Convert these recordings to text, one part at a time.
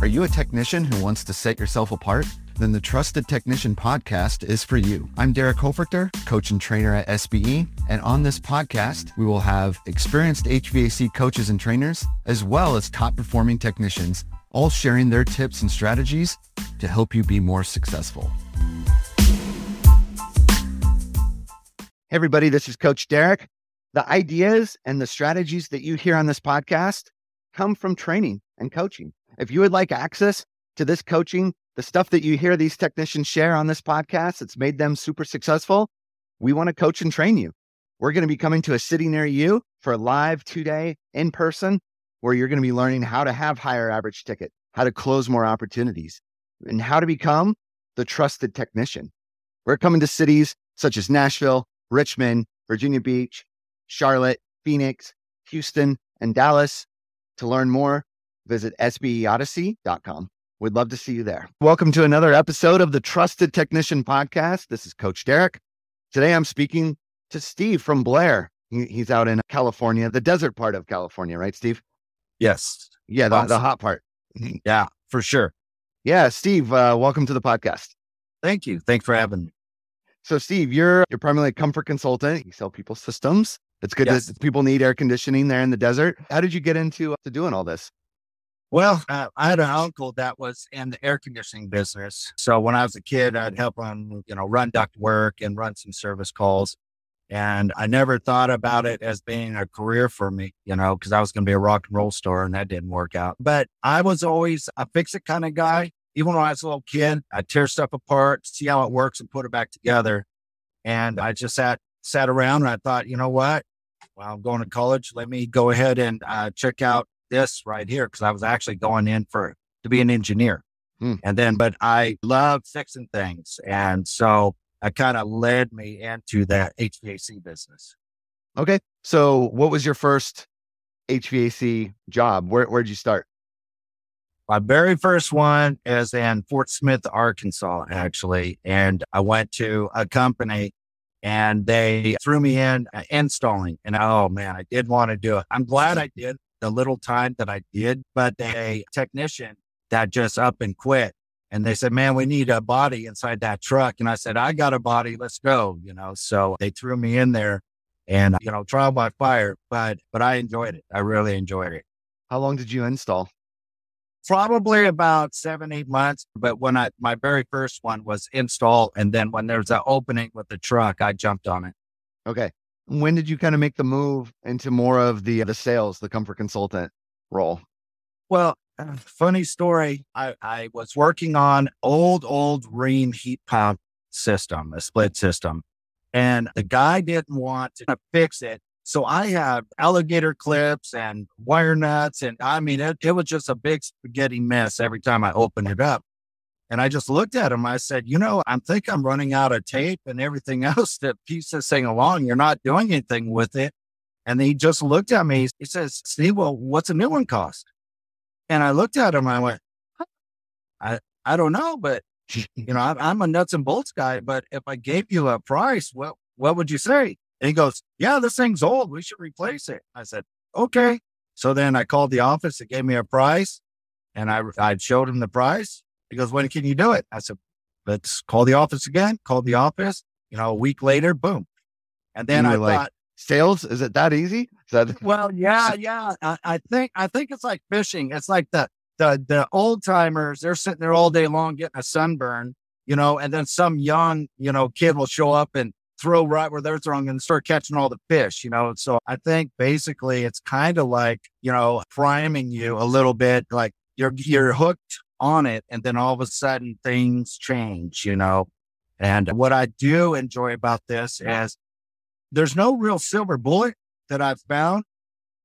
Are you a technician who wants to set yourself apart? Then the Trusted Technician podcast is for you. I'm Derek Hoferter, coach and trainer at SBE. And on this podcast, we will have experienced HVAC coaches and trainers, as well as top performing technicians, all sharing their tips and strategies to help you be more successful. Hey, everybody, this is Coach Derek. The ideas and the strategies that you hear on this podcast come from training and coaching. If you would like access to this coaching, the stuff that you hear these technicians share on this podcast, that's made them super successful. We want to coach and train you. We're going to be coming to a city near you for a live two day in person where you're going to be learning how to have higher average ticket, how to close more opportunities, and how to become the trusted technician. We're coming to cities such as Nashville, Richmond, Virginia Beach, Charlotte, Phoenix, Houston, and Dallas. To learn more, visit sbeodyssey.com. We'd love to see you there. Welcome to another episode of the Trusted Technician Podcast. This is Coach Derek. Today I'm speaking to Steve from Blair. He, he's out in California, the desert part of California, right, Steve? Yes. Yeah, the, Awesome. the hot part. Yeah, for sure. Yeah, Steve, uh, welcome to the podcast. Thank you. Thanks for having me. So, Steve, you're you're primarily a comfort consultant. You sell people systems. It's good Yes. that people need air conditioning there in the desert. How did you get into to doing all this? Well, uh, I had an uncle that was in the air conditioning business. So when I was a kid, I'd help him, you know, run duct work and run some service calls. And I never thought about it as being a career for me, you know, because I was going to be a rock and roll star and that didn't work out. But I was always a fix it kind of guy. Even when I was a little kid, I'd tear stuff apart, see how it works and put it back together. And I just sat, sat around and I thought, you know what? Well, I'm going to college. Let me go ahead and uh, check out this right here because I was actually going in for to be an engineer. Hmm. And then, but I love fixing things. And so it kind of led me into that HVAC business. Okay. So, what was your first HVAC job? Where where'd you start? My very first one is in Fort Smith, Arkansas, actually. And I went to a company and they threw me in uh, installing. And oh man, I did want to do it. I'm glad I did the little time that I did, but a technician that just up and quit. And they said, man, we need a body inside that truck. And I said, I got a body. Let's go. You know, so they threw me in there and, you know, trial by fire, but, but I enjoyed it. I really enjoyed it How long did you install? probably about seven, eight months. But when I, my very first one was install. And then when there's an opening with the truck, I jumped on it. Okay. When did you kind of make the move into more of the the sales, the comfort consultant role? Well, uh, funny story. I, I was working on old, old Rheem heat pump system, a split system. And the guy didn't want to fix it. So I had alligator clips and wire nuts. And I mean, it, it was just a big spaghetti mess every time I opened it up. And I just looked at him. I said, you know, I think I'm running out of tape and everything else that piece this thing along. You're not doing anything with it. And he just looked at me. He says, Steve, well, what's a new one cost? And I looked at him. I went, I, I don't know, but you know, I'm, I'm a nuts and bolts guy. But if I gave you a price, what, what would you say? And he goes, yeah, this thing's old. We should replace it. I said, okay. So then I called the office. They gave me a price and I, I showed him the price. He goes, when can you do it? I said, let's call the office again. Called the office, you know, a week later, boom. And then I like, thought, Sales? Is it that easy? Is that well, yeah, yeah. I, I think I think it's like fishing. It's like the the the old timers. They're sitting there all day long getting a sunburn, you know, and then some young, you know, kid will show up and throw right where they're throwing and start catching all the fish, you know. So I think basically it's kind of like you know priming you a little bit, like you're you're hooked on it, and then all of a sudden things change, you know. And what I do enjoy about this is there's no real silver bullet that I've found,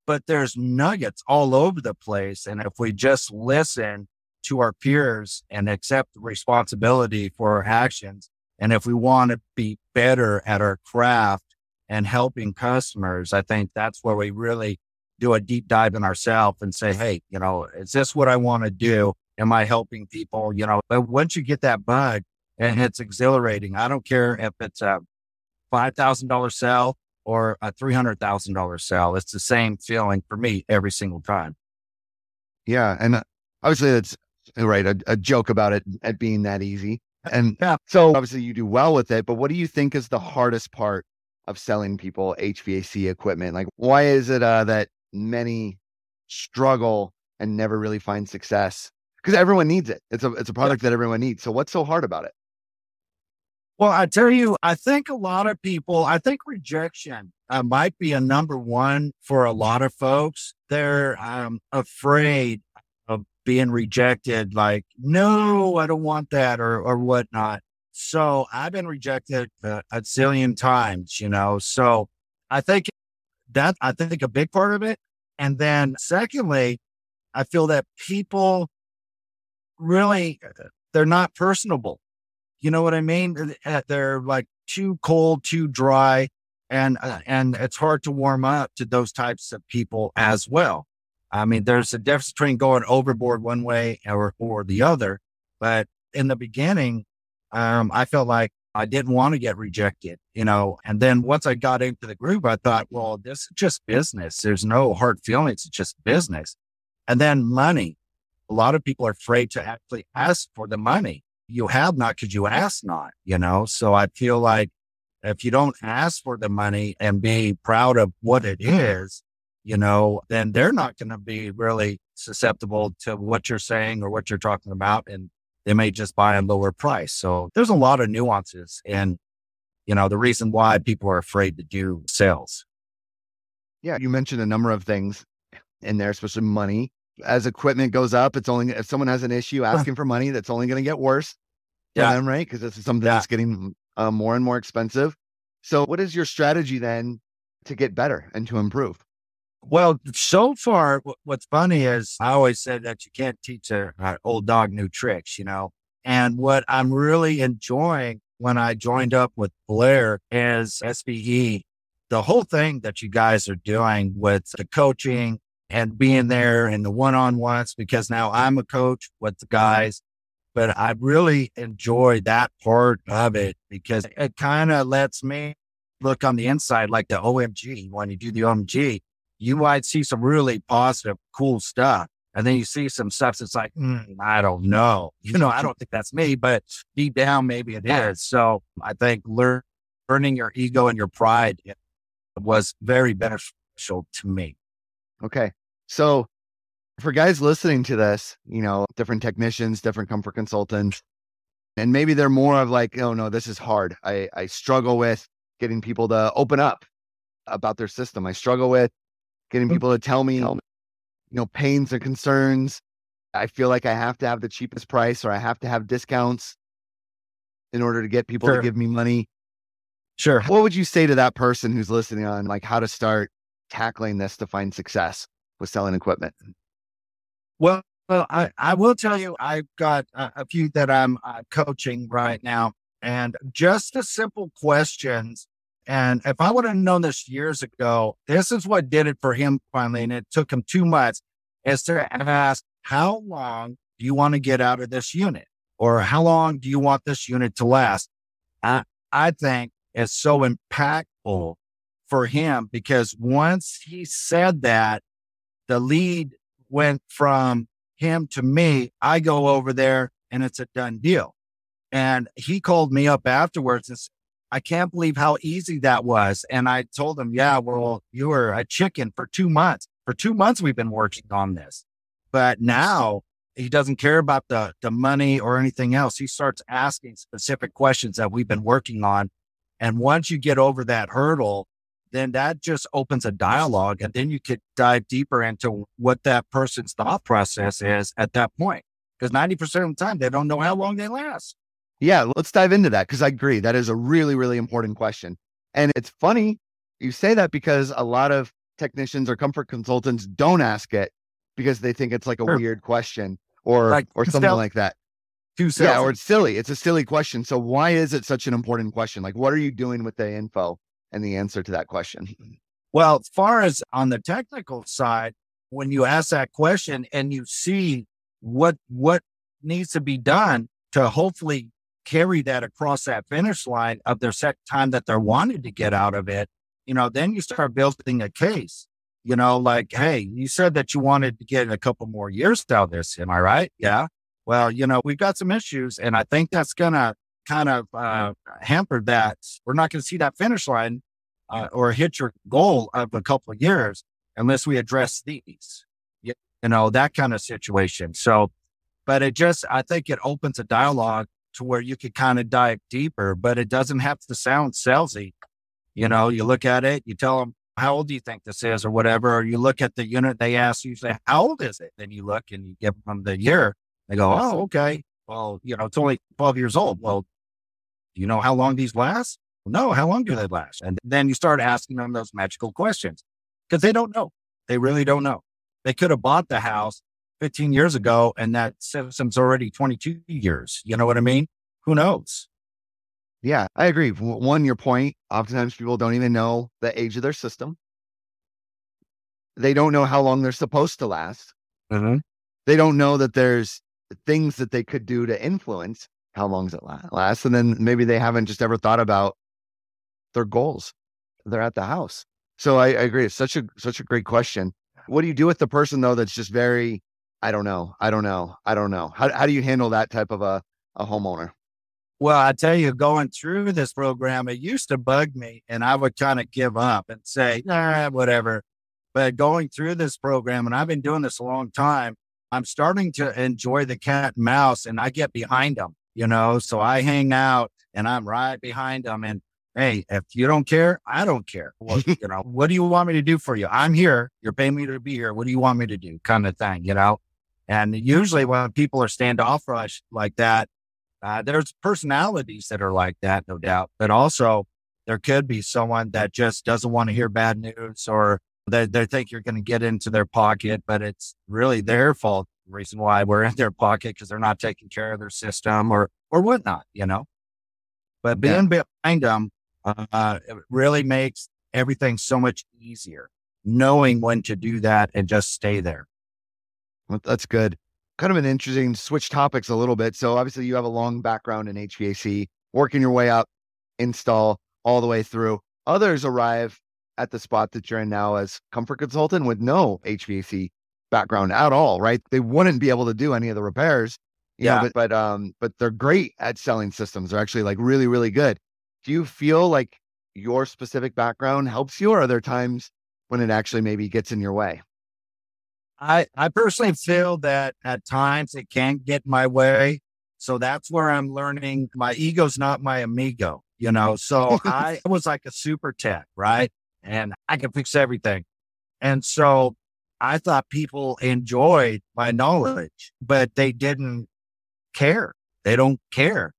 but there's nuggets all over the place. And if we just listen to our peers and accept responsibility for our actions, and if we want to be better at our craft and helping customers, I think that's where we really do a deep dive in ourselves and say, Hey, you know, is this what I want to do? Am I helping people? You know, but once you get that bug and it's exhilarating, I don't care if it's a $5,000 sale or a $300,000 sale. It's the same feeling for me every single time. Yeah, and uh, obviously it's right? A, a joke about it at being that easy. And Yeah. so obviously you do well with it, but what do you think is the hardest part of selling people HVAC equipment? Like, why is it uh, that many struggle and never really find success? Because everyone needs it. It's a it's a product that everyone needs. So what's so hard about it? Well, I tell you, I think a lot of people, I think rejection uh, might be a number one for a lot of folks. They're um, afraid of being rejected, like, no, I don't want that or, or whatnot. So I've been rejected uh, a zillion times, you know. So I think that, I think a big part of it. And then secondly, I feel that people really, uh, they're not personable. You know what I mean? Uh, They're like too cold, too dry, and uh, and it's hard to warm up to those types of people as well. I mean, there's a difference between going overboard one way or or the other. But in the beginning, um, I felt like I didn't want to get rejected, you know. And then once I got into the group, I thought, well, this is just business. There's no hard feelings. It's just business. And then money. A lot of people are afraid to actually ask for the money you have not because you ask not, you know? So I feel like if you don't ask for the money and be proud of what it is, you know, then they're not going to be really susceptible to what you're saying or what you're talking about. And they may just buy a lower price. So there's a lot of nuances and, you know, the reason why people are afraid to do sales. Yeah, you mentioned a number of things in there, especially money. As equipment goes up, it's only if someone has an issue asking for money, that's only going to get worse Yeah. them, right? Because this is something Yeah. that's getting uh, more and more expensive. So, what is your strategy then to get better and to improve? Well, so far, wh- what's funny is I always said that you can't teach a, a old dog new tricks, you know. And what I'm really enjoying when I joined up with Blair is SBE, the whole thing that you guys are doing with the coaching and being there and the one on ones, because now I'm a coach with the guys. But I really enjoy that part of it because it kind of lets me look on the inside like the OMG when you do the OMG you might see some really positive, cool stuff. And then you see some stuff that's like, "Hmm, I don't know. You know, I don't think that's me, but deep down, maybe it is. So I think learn, learning your ego and your pride was very beneficial to me. Okay. So, for guys listening to this, you know, different technicians, different comfort consultants, and maybe they're more of like, oh no, this is hard. I, I struggle with getting people to open up about their system. I struggle with getting mm. people to tell me, you know, pains and concerns. I feel like I have to have the cheapest price or I have to have discounts in order to get people Sure. to give me money. Sure. What would you say to that person who's listening on like how to start tackling this to find success with selling equipment? Well, well, I, I will tell you, I've got a, a few that I'm uh, coaching right now, and just the simple questions. And if I would have known this years ago, this is what did it for him finally, and it took him two months, is to ask, how long do you want to get out of this unit? Or how long do you want this unit to last? I, I think is so impactful for him because once he said that, the lead went from him to me. I go over there and it's a done deal. And he called me up afterwards and said, I can't believe how easy that was. And I told him, yeah, well, you were a chicken for two months. For two months, we've been working on this. But now he doesn't care about the, the money or anything else. He starts asking specific questions that we've been working on. And once you get over that hurdle, then that just opens a dialogue and then you could dive deeper into what that person's thought process is at that point. Because 90% of the time, they don't know how long they last. Yeah, let's dive into that because I agree. That is a really, really important question. And it's funny you say that because a lot of technicians or comfort consultants don't ask it because they think it's like a Sure. weird question or Like, or something like that. Two Yeah, or it's silly. It's a silly question. So why is it such an important question? Like what are you doing with the info and the answer to that question? Well, as far as on the technical side, when you ask that question and you see what what needs to be done to hopefully carry that across that finish line of their set time that they're wanting to get out of it, you know, then you start building a case. You know, like, hey, you said that you wanted to get a couple more years out of this. Am I right? Yeah. Well, you know, we've got some issues, and I think that's going to kind of uh, hamper that. We're not going to see that finish line uh, or hit your goal of a couple of years unless we address these, you know, that kind of situation. So, but it just, I think it opens a dialogue to where you could kind of dive deeper, but it doesn't have to sound salesy. You know, you look at it, you tell them, how old do you think this is or whatever, or you look at the unit, they ask you, say, how old is it? Then you look and you give them the year. They go, oh, okay. Well, you know, it's only 12 years old. Well, do you know how long these last? No, how long do they last? And then you start asking them those magical questions because they don't know. They really don't know. They could have bought the house 15 years ago and that system's already 22 years. You know what I mean? Who knows? Yeah, I agree. One, your point, oftentimes people don't even know the age of their system. They don't know how long they're supposed to last. Mm-hmm. They don't know that there's things that they could do to influence how long does it last. And then maybe they haven't just ever thought about their goals. They're at the house. So I, I agree. It's such a such a great question. What do you do with the person though that's just very, I don't know, I don't know, I don't know. How how do you handle that type of a, a homeowner? Well, I tell you, going through this program, it used to bug me and I would kind of give up and say, nah, whatever. But going through this program, and I've been doing this a long time, I'm starting to enjoy the cat and mouse and I get behind them, you know? So I hang out and I'm right behind them. And hey, if you don't care, I don't care. Well, you know, what do you want me to do for you? I'm here. You're paying me to be here. What do you want me to do? Kind of thing, you know? And usually when people are standoffish like that, uh, there's personalities that are like that, no doubt, but also there could be someone that just doesn't want to hear bad news or they, they think you're going to get into their pocket, but it's really their fault. Reason why we're in their pocket because they're not taking care of their system or or whatnot, you know. But being yeah. behind them uh, it really makes everything so much easier knowing when to do that and just stay there. Well, that's good kind of an interesting switch topics a little bit. So obviously you have a long background in HVAC, working your way up, install all the way through. Others arrive at the spot that you're in now as comfort consultant with no HVAC background at all, right? They wouldn't be able to do any of the repairs. yeah. Know, but but um but they're great at selling systems. They're actually like really, really good. Do you feel like your specific background helps you or are there times when it actually maybe gets in your way? I, I personally feel that at times it can't get my way. So that's where I'm learning. My ego's not my amigo, you know. So I was like a super tech, right? And I can fix everything. And so I thought people enjoyed my knowledge, but they didn't care. They don't care.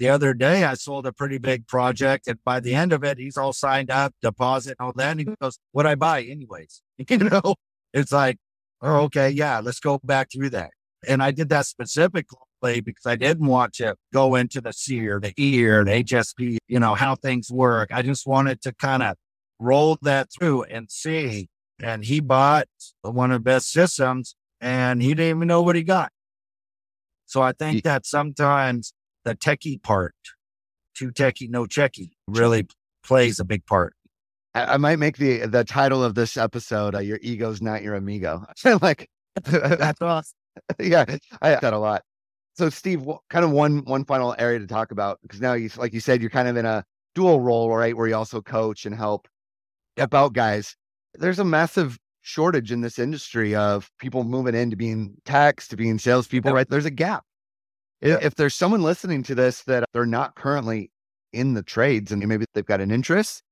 The other day, I sold a pretty big project, and by the end of it, he's all signed up, deposit, all that. And he goes, "What I buy, anyways?" You know, it's like oh, okay, yeah, let's go back through that. And I did that specifically because I didn't want to go into the or the E or the HSP, you know, how things work. I just wanted to kind of roll that through and see. And he bought one of the best systems and he didn't even know what he got. So I think that sometimes the techie part, too techie, no checky, really plays a big part. I, might make the the title of this episode uh, "Your Ego's Not Your Amigo." like that's awesome. yeah, I that a lot. So, Steve, kind of one one final area to talk about because now you, like you said, you're kind of in a dual role, right, where you also coach and help about guys. There's a massive shortage in this industry of people moving into being techs to being salespeople, yep. right? There's a gap. Yep. If there's someone listening to this that they're not currently in the trades and maybe they've got an interest,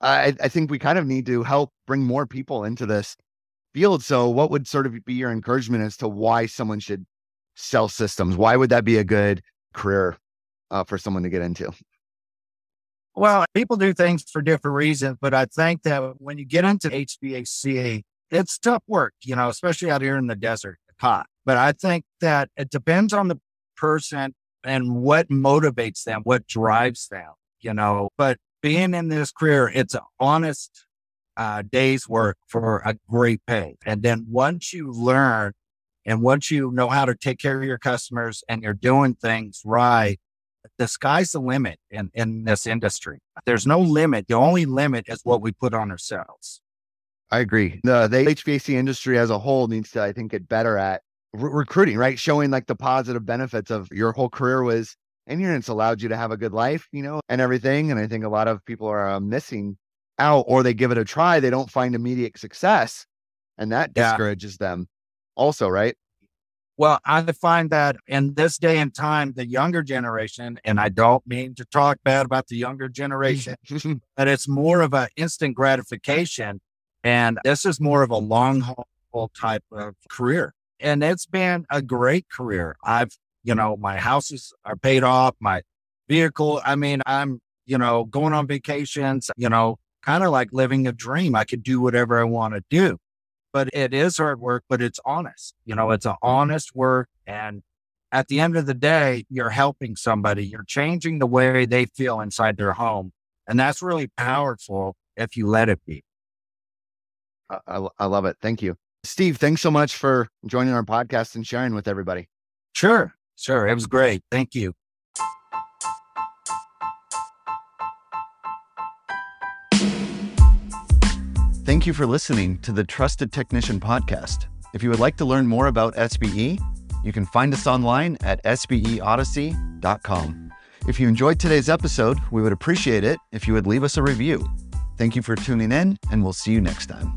I, I think we kind of need to help bring more people into this field. So, what would sort of be your encouragement as to why someone should sell systems? Why would that be a good career uh, for someone to get into? Well, people do things for different reasons, but I think that when you get into HVAC, it's tough work, you know, especially out here in the desert, hot. But I think that it depends on the person and what motivates them, what drives them, you know. But being in this career, it's an honest uh, day's work for a great pay. And then once you learn and once you know how to take care of your customers and you're doing things right, the sky's the limit in, in this industry. There's no limit. The only limit is what we put on ourselves. I agree. The, the HVAC industry as a whole needs to, I think, get better at re- recruiting, right? Showing like the positive benefits of your whole career was in and it's allowed you to have a good life, you know, and everything. And I think a lot of people are uh, missing out or they give it a try, they don't find immediate success. And that Yeah. discourages them also, right? Well, I find that in this day and time, the younger generation, and I don't mean to talk bad about the younger generation, but it's more of an instant gratification. And this is more of a long haul type of career. And it's been a great career. I've, you know, my houses are paid off, my vehicle. I mean, I'm, you know, going on vacations, you know, kind of like living a dream. I could do whatever I want to do. But it is hard work, but it's honest. You know, it's an honest work. And at the end of the day, you're helping somebody, you're changing the way they feel inside their home. And that's really powerful if you let it be. I, I, love it. Thank you. Steve, thanks so much for joining our podcast and sharing with everybody. Sure. Sure. It was great. Thank you. Thank you for listening to the Trusted Technician Podcast. If you would like to learn more about SBE, you can find us online at sbeodyssey.com. If you enjoyed today's episode, we would appreciate it if you would leave us a review. Thank you for tuning in, and we'll see you next time.